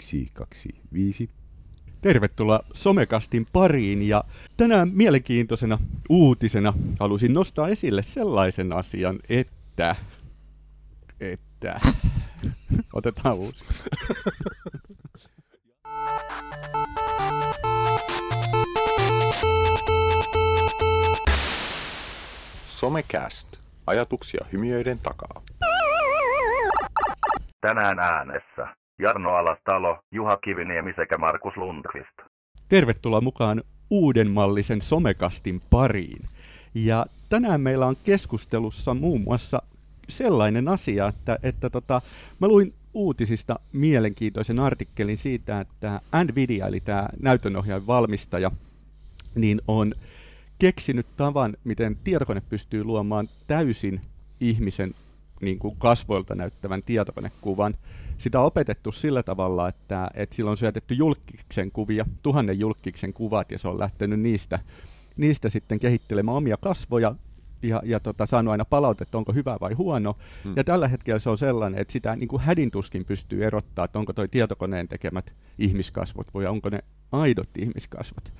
125. Tervetuloa Somekastin pariin ja tänään mielenkiintoisena uutisena halusin nostaa esille sellaisen asian, että... että... Otetaan uusi. Somecast. Ajatuksia hymiöiden takaa. Tänään äänessä Jarno Alastalo, Juha Kiviniemi sekä Markus Lundqvist. Tervetuloa mukaan uudenmallisen Somekastin pariin. Ja tänään meillä on keskustelussa muun muassa sellainen asia, että, että tota, mä luin uutisista mielenkiintoisen artikkelin siitä, että Nvidia, eli tämä näytönohjaajan valmistaja, niin on keksinyt tavan, miten tietokone pystyy luomaan täysin ihmisen niin kuin kasvoilta näyttävän tietokonekuvan. Sitä on opetettu sillä tavalla, että, että sillä on syötetty julkiksen kuvia, tuhannen julkiksen kuvat, ja se on lähtenyt niistä, niistä sitten kehittelemään omia kasvoja, ja, ja tota, saanut aina palautetta, onko hyvä vai huono. Hmm. Ja tällä hetkellä se on sellainen, että sitä niin kuin hädintuskin pystyy erottaa, että onko tuo tietokoneen tekemät ihmiskasvot vai onko ne aidot ihmiskasvot.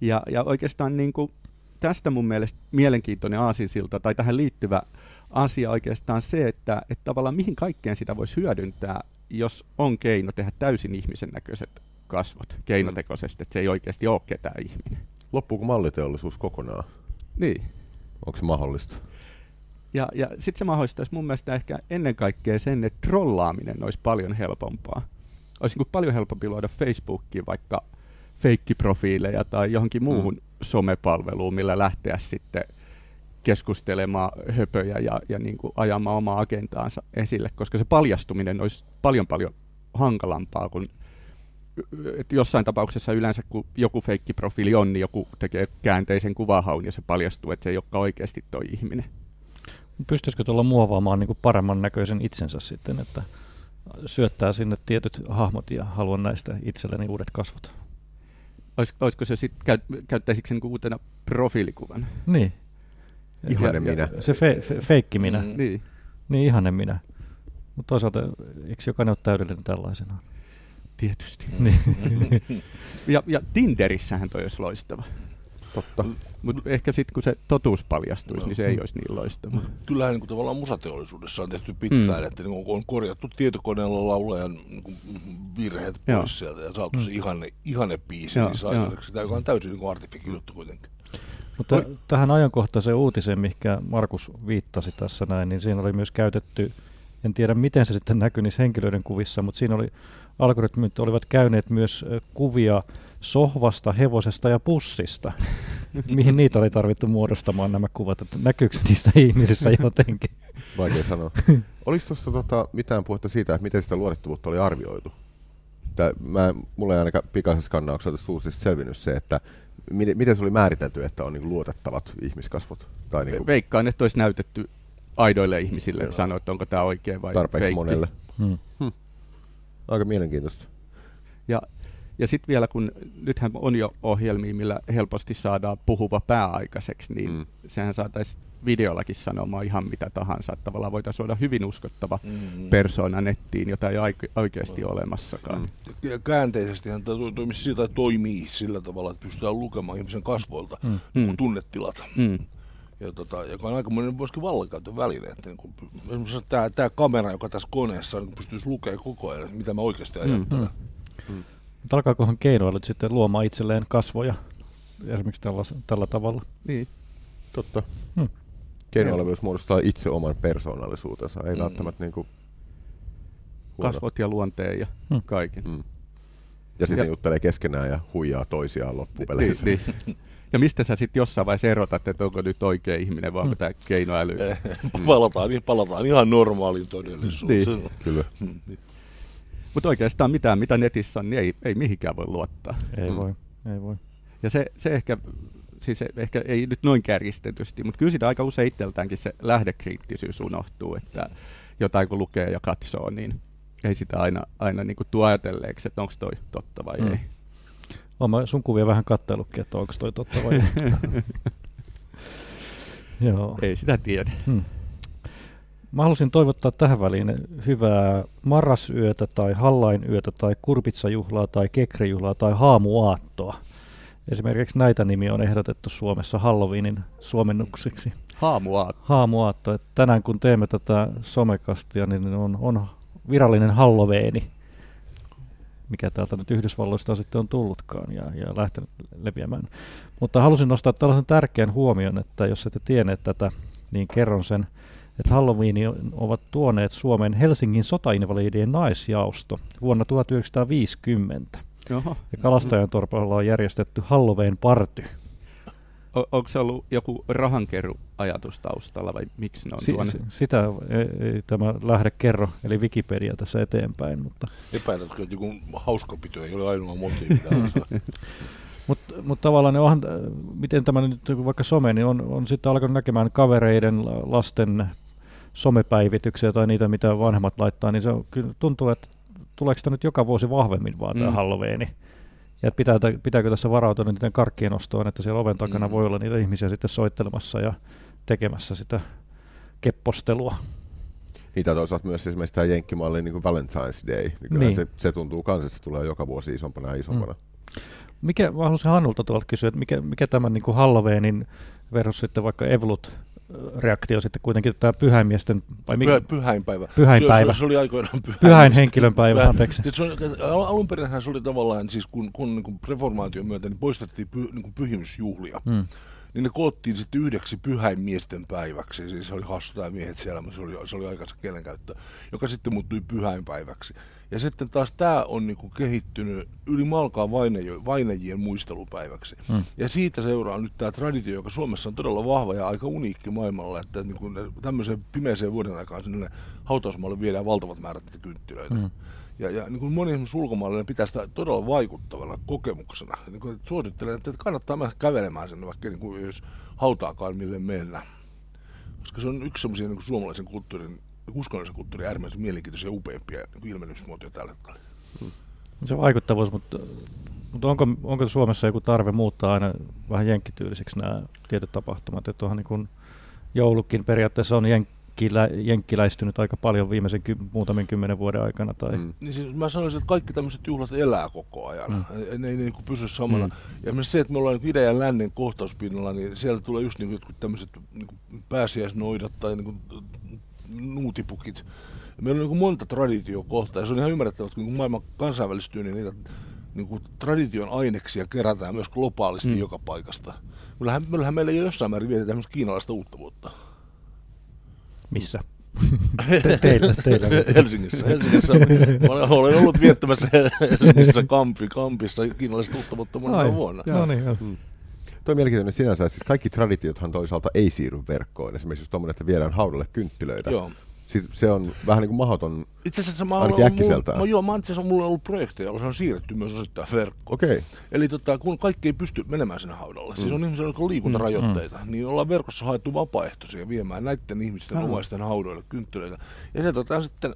Ja, ja oikeastaan niin kuin, tästä mun mielestä mielenkiintoinen aasinsilta tai tähän liittyvä asia oikeastaan se, että, että tavallaan mihin kaikkeen sitä voisi hyödyntää, jos on keino tehdä täysin ihmisen näköiset kasvot keinotekoisesti, että se ei oikeasti ole ketään ihminen. Loppuuko malliteollisuus kokonaan? Niin. Onko se mahdollista? Ja, ja sitten se mahdollistaisi mun mielestä ehkä ennen kaikkea sen, että trollaaminen olisi paljon helpompaa. Olisi niin paljon helpompi luoda Facebookiin vaikka feikkiprofiileja tai johonkin muuhun mm. Somepalveluun, millä lähteä sitten keskustelemaan höpöjä ja, ja niin kuin ajamaan omaa agendaansa esille, koska se paljastuminen olisi paljon paljon hankalampaa kuin että jossain tapauksessa yleensä, kun joku feikkiprofiili on, niin joku tekee käänteisen kuvahaun ja se paljastuu, että se ei olekaan oikeasti toi ihminen. Pystyisikö tuolla muovaamaan niin kuin paremman näköisen itsensä sitten, että syöttää sinne tietyt hahmot ja haluan näistä itselleni uudet kasvot? Olis, olisiko se sitten, käy, käyttäisikö se niin uutena profiilikuvan? Niin. Ihanen minä. Se fe, fe, feikki minä. Mm. Niin. Niin ihanen minä. Mutta toisaalta, eikö jokainen ole täydellinen tällaisenaan? Tietysti. Niin. ja, ja Tinderissähän toi olisi loistava. Totta. Mutta ehkä sitten kun se totuus paljastuisi, Joo. niin se ei olisi niin loistava. Kyllähän niin kuin, tavallaan musateollisuudessa on tehty pitkään, Mm. että niin kuin, on korjattu tietokoneella laulajan niin kuin, virheet pois Joo. sieltä ja saatu se ihane, ihane biisi Joo. Tämä joka on täysin niin artifiki juttu kuitenkin. Mutta tähän ajankohtaiseen uutiseen, mikä Markus viittasi tässä näin, niin siinä oli myös käytetty, en tiedä miten se sitten näkyi niissä henkilöiden kuvissa, mutta siinä oli algoritmit olivat käyneet myös kuvia sohvasta, hevosesta ja pussista, mihin niitä oli tarvittu muodostamaan nämä kuvat, että näkyykö niistä ihmisissä jotenkin. Vaikea sanoa. Oliko tuossa tota, mitään puhetta siitä, että miten sitä luotettavuutta oli arvioitu? Tää, mä, mulle ei ainakaan pikaisessa skannauksessa suullisesti selvinnyt se, että miten, miten se oli määritelty, että on niin luotettavat ihmiskasvot. Tai niin Ve- Veikkaan, että olisi näytetty aidoille ihmisille, Joo. että sanoo, että onko tämä oikein vai tarpeeksi feikki. monelle. Hmm. Aika mielenkiintoista. Ja, ja sitten vielä, kun nythän on jo ohjelmia, millä helposti saadaan puhuva pääaikaiseksi, niin Mm. mm. sehän saataisiin videollakin sanomaan ihan mitä tahansa. Että tavallaan voitaisiin suoda hyvin uskottava Mm. persona nettiin, jota ei aike- oikeasti ole olemassakaan. Mm. Mm. Ja käänteisesti hän to- toimii sitä toimii sillä tavalla, että pystytään lukemaan ihmisen kasvoilta Mm. niin Mm. tunnetilat. Mm. Ja tota, joka on aikamoinen myöskin vallankäytön väline. Että niin kuin, esimerkiksi tämä, tämä kamera, joka tässä koneessa on, niin pystyisi lukemaan koko ajan, että mitä mä oikeasti ajattelen. Mutta alkaakohan keinoilut sitten luomaan itselleen kasvoja esimerkiksi tällä, tällä tavalla? Niin. Totta. Hmm. Keinoilla myös muodostaa itse oman persoonallisuutensa, ei Mm. välttämättä niinku huono. Kasvot ja luonteen ja Mm. kaiken. Mm. Ja sitten Ja- juttelee keskenään ja huijaa toisiaan loppupeleissä. Niin, niin. Ja mistä sä sitten jossain vaiheessa erotat, että onko nyt oikea ihminen vai onko Mm. tämä keinoäly? Eh, palataan, niin palataan ihan normaaliin todellisuuteen. Niin. Kyllä. Mutta oikeastaan mitään, mitä netissä on, niin ei, ei mihinkään voi luottaa. Ei Mm. voi, ei voi. Ja se, se ehkä, siis se ehkä ei nyt noin kärjistetysti, mutta kyllä sitä aika usein itseltäänkin se lähdekriittisyys unohtuu, että jotain kun lukee ja katsoo, niin ei sitä aina, aina niin kuin tuo ajatelleeksi, että onko toi totta vai Mm. ei. Olen sun kuvia vähän katsellutkin, että onko toi totta vai ei. Joo. Ei sitä tiedä. Hmm. Mä halusin toivottaa tähän väliin hyvää marrasyötä tai hallainyötä tai kurpitsajuhlaa tai kekrijuhlaa tai haamuaattoa. Esimerkiksi näitä nimiä on ehdotettu Suomessa Halloweenin suomennuksiksi. Haamuaatto. Haamuaatto. Että tänään kun teemme tätä somekastia, niin on, on virallinen Halloweeni, mikä täältä nyt Yhdysvalloista sitten on tullutkaan ja, ja lähtenyt leviämään. Mutta halusin nostaa tällaisen tärkeän huomion, että jos ette tienneet tätä, niin kerron sen, että Halloween ovat tuoneet Suomeen Helsingin sotainvalidien naisjaosto vuonna 1950. Oho. Ja Kalastajan torpalla on järjestetty Halloween party. O- onko se ollut joku rahankeruajatus taustalla vai miksi ne on Si- tuonne? si- sitä ei, ei tämä lähde kerro, eli Wikipedia tässä eteenpäin. Mutta, Epäiletkö, että joku hauskapito ei ole ainoa motiivi mutta, mutta tavallaan onhan, miten tämä nyt vaikka some, niin on, on sitten alkanut näkemään kavereiden, la- lasten somepäivityksiä tai niitä, mitä vanhemmat laittaa, niin se on, kyllä tuntuu, että tuleeko sitä nyt joka vuosi vahvemmin vaan tämä Mm. Halloweeni. Ja että pitää, pitääkö tässä varautua niiden karkkien ostoon, että siellä oven takana Mm. voi olla niitä ihmisiä sitten soittelemassa ja tekemässä sitä keppostelua. Niitä toisaalta myös esimerkiksi tämä jenkkimalli niin kuin Valentine's Day. Niin Niin. Se, se tuntuu kans, että se tulee joka vuosi isompana ja isompana. Mikä, mä haluaisin Hannulta tuolta kysyä, että mikä, mikä tämän niin kuin Halloweenin versus sitten vaikka Evolut äh, reaktio sitten kuitenkin tämä pyhäinmiesten, vai mikä, Pyhä, pyhäinpäivä. Pyhäinpäivä. Se, se, se oli aikoinaan pyhäin. pyhäin henkilön päivä, Pyhä- anteeksi. Siis se on, al- alun perin se oli tavallaan, siis kun, kun niin kuin reformaation myötä niin poistettiin py, niin kuin pyhimysjuhlia, Mm. Niin ne koottiin sitten yhdeksi pyhäinmiesten päiväksi. Siis se oli hassu tämä miehet siellä, mutta se oli, se oli aikansa kielenkäyttö, joka sitten muuttui pyhäinpäiväksi. Ja sitten taas tämä on niin kuin kehittynyt yli malkaa vainajo, vainajien muistelupäiväksi. Mm. Ja siitä seuraa nyt tämä traditio, joka Suomessa on todella vahva ja aika uniikki maailmalla, että niin kuin tämmöiseen pimeeseen vuoden aikaan sinne hautausmaalle viedään valtavat määrät niitä kynttilöitä. Mm. Ja, ja niin kuin moni esimerkiksi ulkomaalainen pitää sitä todella vaikuttavana kokemuksena. Niin kuin, että suosittelen, että kannattaa mennä kävelemään sinne, vaikka niin kuin, jos hautaakaan mille mennä. Koska se on yksi semmoisia niin suomalaisen kulttuurin, uskonnollisen kulttuurin äärimmäisen mielenkiintoisia ja upeimpia niin kuin ilmenysmuotoja tällä hetkellä. Se vaikuttavuus, mutta, mutta onko, onko Suomessa joku tarve muuttaa aina vähän jenkkityylisiksi nämä tietyt tapahtumat? Että onhan niin kuin joulukin periaatteessa on jenkkilä, jenkkiläistynyt aika paljon viimeisen ky, muutamin kymmenen vuoden aikana. Tai, Mm. Niin siis mä sanoisin, että kaikki tämmöiset juhlat elää koko ajan. Mm. Mm. Ne ei niin kuin pysy samana. Mm. Ja esimerkiksi se, että me ollaan niin idän ja lännen kohtauspinnalla, niin siellä tulee just niin kuin tämmöiset niin kuin pääsiäisnoidat tai niin kuin nuutipukit. Meillä on niin kuin monta traditiokohtaa ja se on ihan ymmärrettävää, että kun maailma kansainvälistyy, niin niitä niin kuin tradition aineksia kerätään myös globaalisti Mm. joka paikasta. Kyllähän, kyllähän meillä jo jossain määrin vietetään tämmöistä kiinalaista uutta vuotta. Missä? Te, teillä, teillä. Helsingissä. Helsingissä. Mä olen, ollut viettämässä Helsingissä kampi, kampissa kiinalaista uutta monena Ai, vuonna. No niin, joo. Toi on mielenkiintoinen sinänsä, että siis kaikki traditiothan toisaalta ei siirry verkkoon. Esimerkiksi just tommonen, että viedään haudalle kynttilöitä. Joo. Siis se on vähän niin kuin mahdoton. Itse asiassa mä Ainakin äkkiseltään. mä, joo, mä itse asiassa mulla on ollut projekteja, joilla se on siirretty myös osittain verkkoon. Okei. Okay. Eli tota, kun kaikki ei pysty menemään sinne haudalle, mm. siis on ihmisiä, joilla on liikuntarajoitteita, mm. niin ollaan verkossa haettu vapaaehtoisia viemään näiden ihmisten Aha. omaisten haudoille kynttilöitä. Ja se otetaan sitten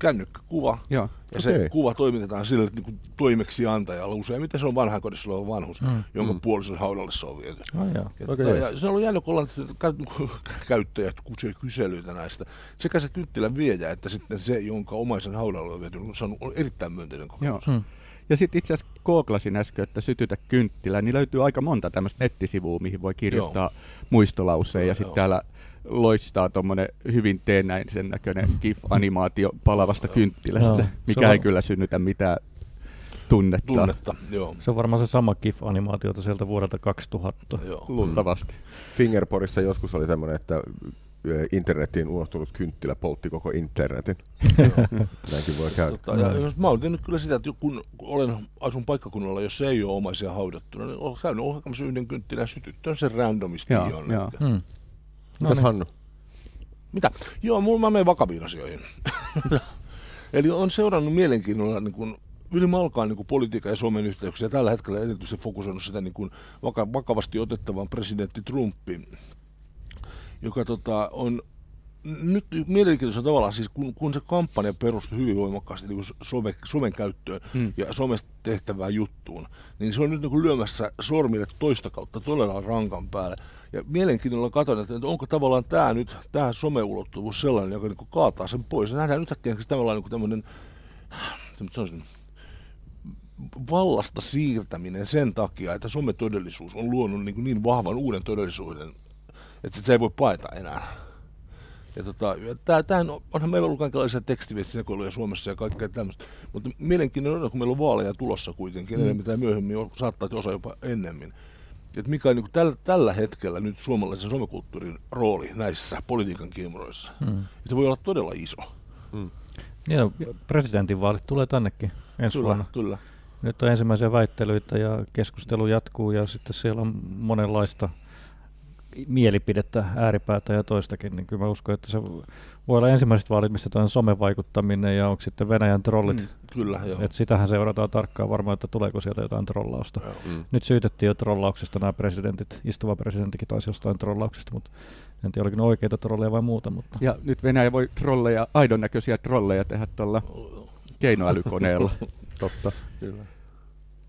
kännykkäkuva, Joo. ja se Okei. kuva toimitetaan sille niin kuin toimeksiantajalle. Useimmiten se on vanhainkodissa oleva vanhus, Mm. mm. jonka Mm. mm. puolison haudalle se on viety. Ai joo. Ja, se on ollut jännä, kun ollaan käy- käyttäjät kyselyitä näistä. Sekä se kynttilän viejä, että sitten se, jonka omaisen haudalla on viety, se on ollut erittäin myönteinen kokemus. Hmm. Ja sitten itse asiassa googlasin äsken, että sytytä kynttilä, niin löytyy aika monta tämmöistä nettisivua, mihin voi kirjoittaa Joo. muistolauseen. Ja Joo, sitten joo. täällä loistaa tuommoinen hyvin teennäisen näköinen GIF-animaatio palavasta kynttilästä, Joo, mikä on- ei kyllä synnytä mitään tunnetta, Tunnetta, joo. Se on varmaan se sama GIF-animaatiota sieltä vuodelta 2000. joo. luultavasti. Fingerporissa joskus oli tämmöinen, että ö, internetiin unohtunut kynttilä poltti koko internetin. Näinkin voi käydä. Tota, ja jos mä oon tehnyt kyllä sitä, että kun olen, asun paikkakunnalla, jos ei ole omaisia haudattuna, niin olen käynyt ohjelmassa yhden kynttilän sytyttöön sen randomisti Joo, jonnekin. joo. Hmm. No Mitäs niin. Hannu? Mitä? Joo, mulla mä menen vakaviin asioihin. Eli on seurannut mielenkiinnolla niin kuin ylimalkaan niin politiikan ja Suomen yhteyksiä. Tällä hetkellä erityisesti fokusoinut sitä niin kuin vaka- vakavasti otettavan presidentti Trumpi, joka tota, on nyt mielenkiintoista tavallaan, siis kun, kun se kampanja perustui hyvin voimakkaasti niin some, somen käyttöön hmm. ja somesta tehtävään juttuun, niin se on nyt niin lyömässä sormille toista kautta todella rankan päälle. Ja mielenkiinnolla katson, että onko tavallaan tämä nyt, tämä someulottuvuus sellainen, joka niin kaataa sen pois. Ja nähdään nyt äkkiä tavallaan niin tämmöinen, sanoisin, vallasta siirtäminen sen takia, että sometodellisuus on luonut niin, niin vahvan uuden todellisuuden, että se ei voi paeta enää. Ja tota, tää, on, onhan meillä ollut kaikenlaisia tekstiviestisekoiluja Suomessa ja kaikkea tämmöistä, mutta mielenkiintoinen on, kun meillä on vaaleja tulossa kuitenkin, mm. enemmän tai myöhemmin, saattaa osa jopa ennemmin. Et mikä on niin kuin tällä, tällä hetkellä nyt suomalaisen somekulttuurin rooli näissä politiikan kiemuroissa. Mm. Se voi olla todella iso. Mm. Ja presidentinvaalit tulee tännekin ensi kyllä, vuonna. Kyllä. Nyt on ensimmäisiä väittelyitä ja keskustelu jatkuu ja sitten siellä on monenlaista mielipidettä, ääripäätä ja toistakin, niin kyllä mä uskon, että se voi olla ensimmäiset vaalit, missä on somevaikuttaminen ja onko sitten Venäjän trollit. Mm, kyllä, joo. Et sitähän seurataan tarkkaan varmaan, että tuleeko sieltä jotain trollausta. Joo, mm. Nyt syytettiin jo trollauksesta nämä presidentit, istuva presidenttikin taisi jostain trollauksesta, mutta en tiedä, oliko ne oikeita trolleja vai muuta. Mutta. Ja nyt Venäjä voi trolleja, aidon näköisiä trolleja tehdä tuolla keinoälykoneella. Totta, kyllä.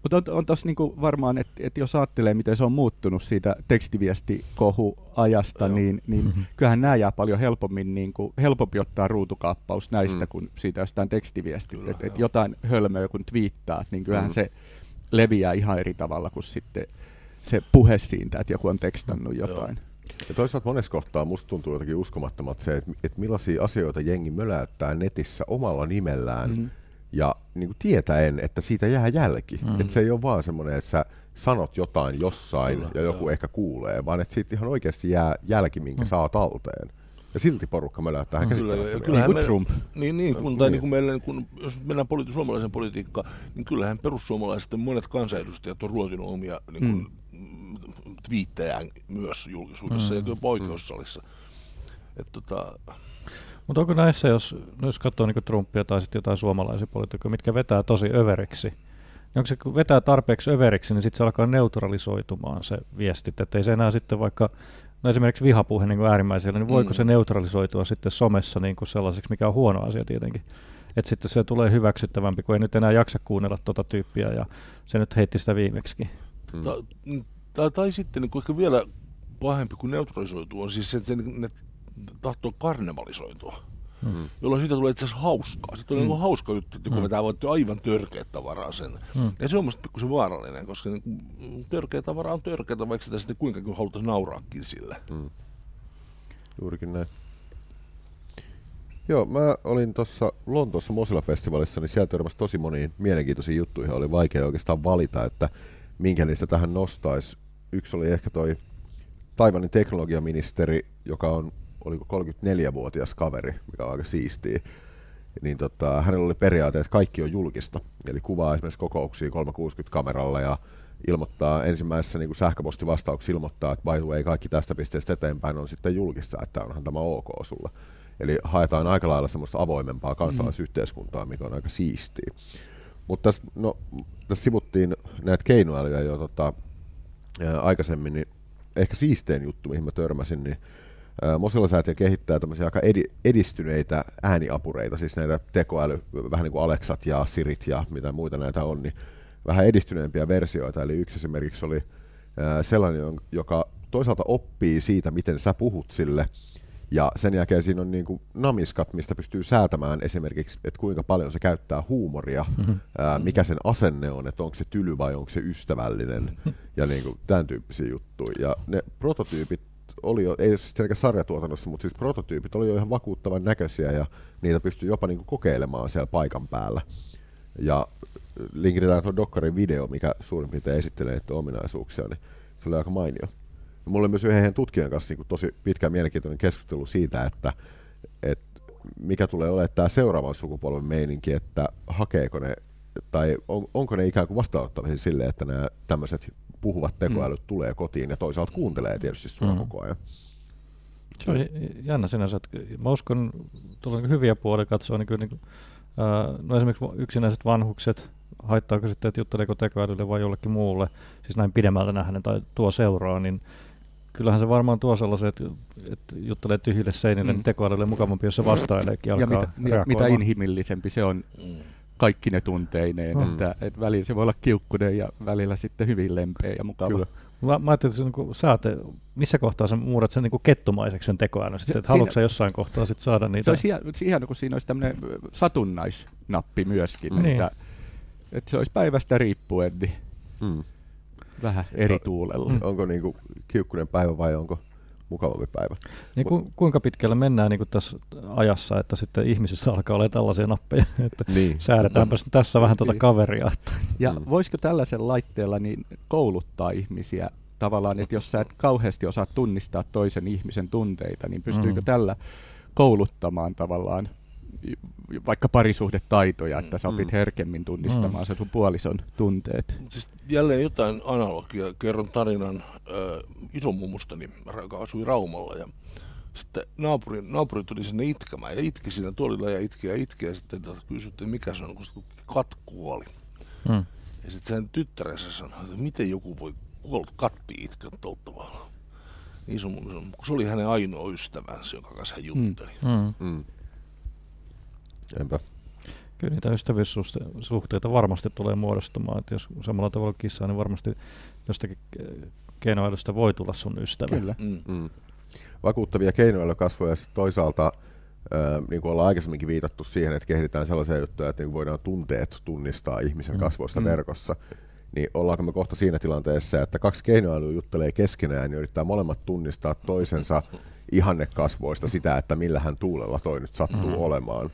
Mutta on, on tuossa niinku varmaan, että et jos ajattelee, miten se on muuttunut siitä tekstiviestikohuajasta, niin, niin mm-hmm. kyllähän nämä jää paljon helpommin, niinku, helpompi ottaa ruutukaappaus näistä mm. kuin siitä jostain tekstiviestistä. Että et jotain hölmöä kun twiittaat, niin kyllähän mm. se leviää ihan eri tavalla kuin sitten se puhe siitä, että joku on tekstannut jotain. Ja toisaalta monessa kohtaa musta tuntuu jotenkin uskomattomat se, että, että millaisia asioita jengi möläyttää netissä omalla nimellään, mm-hmm ja niin kuin tietäen, että siitä jää jälki. Mm. Että se ei ole vaan semmoinen, että sä sanot jotain jossain Kyllä, ja joku joo. ehkä kuulee, vaan että siitä ihan oikeasti jää jälki, minkä mm. saa talteen. Ja silti porukka möläyttää mm. Kyllä, kyllähän niin me, Trump. Niin, niin, kun, tai niin. niin kuin meillä, kun, jos mennään politi- suomalaisen politiikkaan, niin kyllähän perussuomalaisten monet kansanedustajat on ruotinut omia niin kuin, mm. twiittejään myös julkisuudessa mm. ja jopa oikeussalissa. Et, tota, mutta onko näissä, jos, no jos katsoo niin Trumpia tai sitten jotain suomalaisia poliitikkoja, mitkä vetää tosi överiksi, niin onko se, kun vetää tarpeeksi överiksi, niin sitten se alkaa neutralisoitumaan se viestit, että ei se enää sitten vaikka, no esimerkiksi vihapuhe niin äärimmäisellä, niin voiko mm. se neutralisoitua sitten somessa niin kuin sellaiseksi, mikä on huono asia tietenkin. Että sitten se tulee hyväksyttävämpi, kun ei nyt enää jaksa kuunnella tuota tyyppiä ja se nyt heitti sitä viimeksi. Mm. Tai, tai, tai sitten niin ehkä vielä pahempi kuin neutralisoituu on siis se, että se, ne tahtoo karnevalisoitua. Mm. Jolloin siitä tulee itse asiassa hauskaa. Sitten on mm. hauska juttu, että kun mm. vetää voitte aivan törkeä tavaraa sen. Mm. Ja se on musta pikkusen vaarallinen, koska niin, törkeä tavara on törkeä, vaikka sitä sitten kuinka kun halutaan nauraakin sille. Mm. Juurikin näin. Joo, mä olin tuossa Lontoossa Mosilla-festivaalissa, niin siellä törmäsi tosi moniin mielenkiintoisiin juttuihin. Oli vaikea oikeastaan valita, että minkä niistä tähän nostaisi. Yksi oli ehkä toi Taivanin teknologiaministeri, joka on oliko 34-vuotias kaveri, mikä on aika siistiä, niin tota, hänellä oli periaate, että kaikki on julkista. Eli kuvaa esimerkiksi kokouksia 360-kameralla ja ilmoittaa ensimmäisessä niin sähköpostivastauksessa ilmoittaa, että by the way, kaikki tästä pisteestä eteenpäin on sitten julkista, että onhan tämä ok sulla. Eli haetaan aika lailla semmoista avoimempaa kansalaisyhteiskuntaa, mikä on aika siistiä. Mutta tässä, no, tässä sivuttiin näitä keinoälyjä jo tota, aikaisemmin, niin ehkä siistein juttu, mihin mä törmäsin, niin Mozilla-säätiö kehittää tämmöisiä aika edi- edistyneitä ääniapureita, siis näitä tekoäly, vähän niin kuin Alexat ja Sirit ja mitä muita näitä on, niin vähän edistyneempiä versioita. Eli yksi esimerkiksi oli sellainen, joka toisaalta oppii siitä, miten sä puhut sille, ja sen jälkeen siinä on niin kuin namiskat, mistä pystyy säätämään esimerkiksi, että kuinka paljon se käyttää huumoria, mm-hmm. ää, mikä sen asenne on, että onko se tyly vai onko se ystävällinen, ja niin kuin tämän tyyppisiä juttuja. Ja ne prototyypit oli jo, ei siis sarjatuotannossa, mutta siis prototyypit oli jo ihan vakuuttavan näköisiä ja niitä pystyi jopa niin kuin kokeilemaan siellä paikan päällä. Ja linkitään tuon Dokkarin video, mikä suurin piirtein esittelee että ominaisuuksia, niin se oli aika mainio. Ja mulla oli myös yhden tutkijan kanssa niin tosi pitkä mielenkiintoinen keskustelu siitä, että, että mikä tulee olemaan tämä seuraavan sukupolven meininki, että hakeeko ne, tai on, onko ne ikään kuin vastaanottavia sille, että nämä tämmöiset puhuvat tekoälyt mm. tulee kotiin ja toisaalta kuuntelee tietysti sua mm. koko ajan. Se oli jännä sinänsä, että mä uskon, tulee hyviä puolia katsoa, niin kyllä niin, äh, no esimerkiksi yksinäiset vanhukset, haittaako sitten, että jutteleeko tekoälylle vai jollekin muulle, siis näin pidemmältä nähden tai tuo seuraa, niin kyllähän se varmaan tuo sellaisen, että, että juttelee tyhjille seinille, mm. niin tekoälylle mukavampi, jos se vastaileekin ja alkaa mitä, mitä inhimillisempi se on Mm. Kaikki ne tunteineen, Mm. että, että välillä se voi olla kiukkunen ja välillä sitten hyvin lempeä ja mukava. Kyllä. Mä, mä ajattelin, että se, niin oot, missä kohtaa sä muurat sen niin kuin kettumaiseksi sen tekoälyn sitten, että haluatko siinä- sä jossain kohtaa sit saada niitä? Se olisi ihan, kun siinä olisi tämmöinen satunnaisnappi myöskin, Niin. että, että se olisi päivästä riippuen niin Mm. vähän eri No, tuulella. Mm. Onko niinku kiukkunen päivä vai onko mukavampi päivä? Niin ku, kuinka pitkälle mennään niin kuin tässä ajassa, että sitten ihmisissä alkaa olla tällaisia nappeja, että Niin. säädetäänpäs tässä vähän tuota Niin. kaveria. Että. Ja Mm. voisiko tällaisen laitteella niin kouluttaa ihmisiä tavallaan, että jos sä et kauheasti osaa tunnistaa toisen ihmisen tunteita, niin pystyykö Mm. tällä kouluttamaan tavallaan vaikka parisuhdetaitoja, että sä opit Mm. herkemmin tunnistamaan sen sun puolison tunteet. Siis jälleen jotain analogia. Kerron tarinan äh, isomummustani, joka asui Raumalla. Ja sitten naapuri, naapuri tuli sinne itkemään ja itki siinä tuolilla ja itki ja itki. Ja sitten kysyttiin, mikä se on, kun sitten kat kuoli. Mm. Ja sitten sen tyttärensä sanoi, että miten joku voi kuollut katti itkeä tuolta tavalla. Isomummi sanoi, kun se oli hänen ainoa ystävänsä, jonka kanssa hän jutteli. Mm. Mm. Enpä. Kyllä niitä ystävyyssuhteita varmasti tulee muodostumaan, että jos samalla tavalla kissaa, niin varmasti jostakin ke- keinoälystä voi tulla sun ystävä. Kyllä. Mm. Mm. Vakuuttavia keinoälykasvoja sitten toisaalta, äh, niin kuin ollaan aikaisemminkin viitattu siihen, että kehitetään sellaisia juttuja, että niin voidaan tunteet tunnistaa ihmisen Mm. kasvoista Mm. verkossa. Niin ollaanko me kohta siinä tilanteessa, että kaksi keinoälyä juttelee keskenään ja yrittää molemmat tunnistaa toisensa ihannekasvoista sitä, että millähän tuulella toi nyt sattuu Mm. olemaan.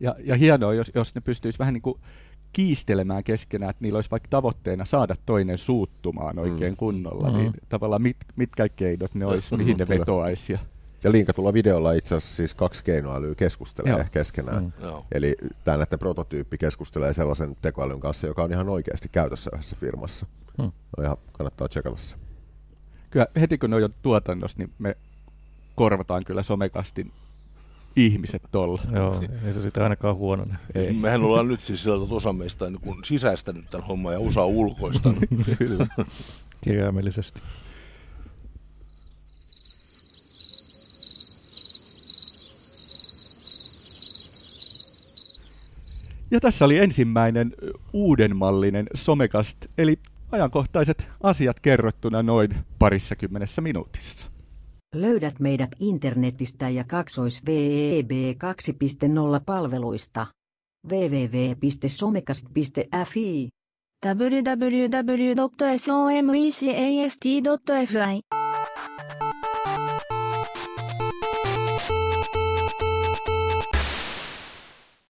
Ja, ja hienoa, jos, jos ne pystyisi vähän niin kuin kiistelemään keskenään, että niillä olisi vaikka tavoitteena saada toinen suuttumaan oikein Mm. kunnolla, Mm. niin tavallaan mit, mitkä keinot ne olisi, mihin ne Kyllä. vetoaisi. Ja, Ja linkatulla videolla itse asiassa siis kaksi keinoälyä keskustelee Joo. keskenään. Mm. Joo. Eli tämä näiden prototyyppi keskustelee sellaisen tekoälyn kanssa, joka on ihan oikeasti käytössä yhdessä firmassa. Hmm. No ihan kannattaa tsekata se. kyllä heti kun ne on jo tuotannossa, niin me korvataan kyllä somekastin ihmiset tolla. Joo, ei se sitten ainakaan huono. Ei. Mehän ollaan nyt siis sillä, osa meistä niin sisäistänyt tämän homman ja osa ulkoistanut. Kyllä. Kirjaimellisesti. Ja tässä oli ensimmäinen uudenmallinen somekast, eli ajankohtaiset asiat kerrottuna noin parissa minuutissa. Löydät meidät internetistä ja kaksois VEB 2.0 palveluista. www.somekast.fi www.somecast.fi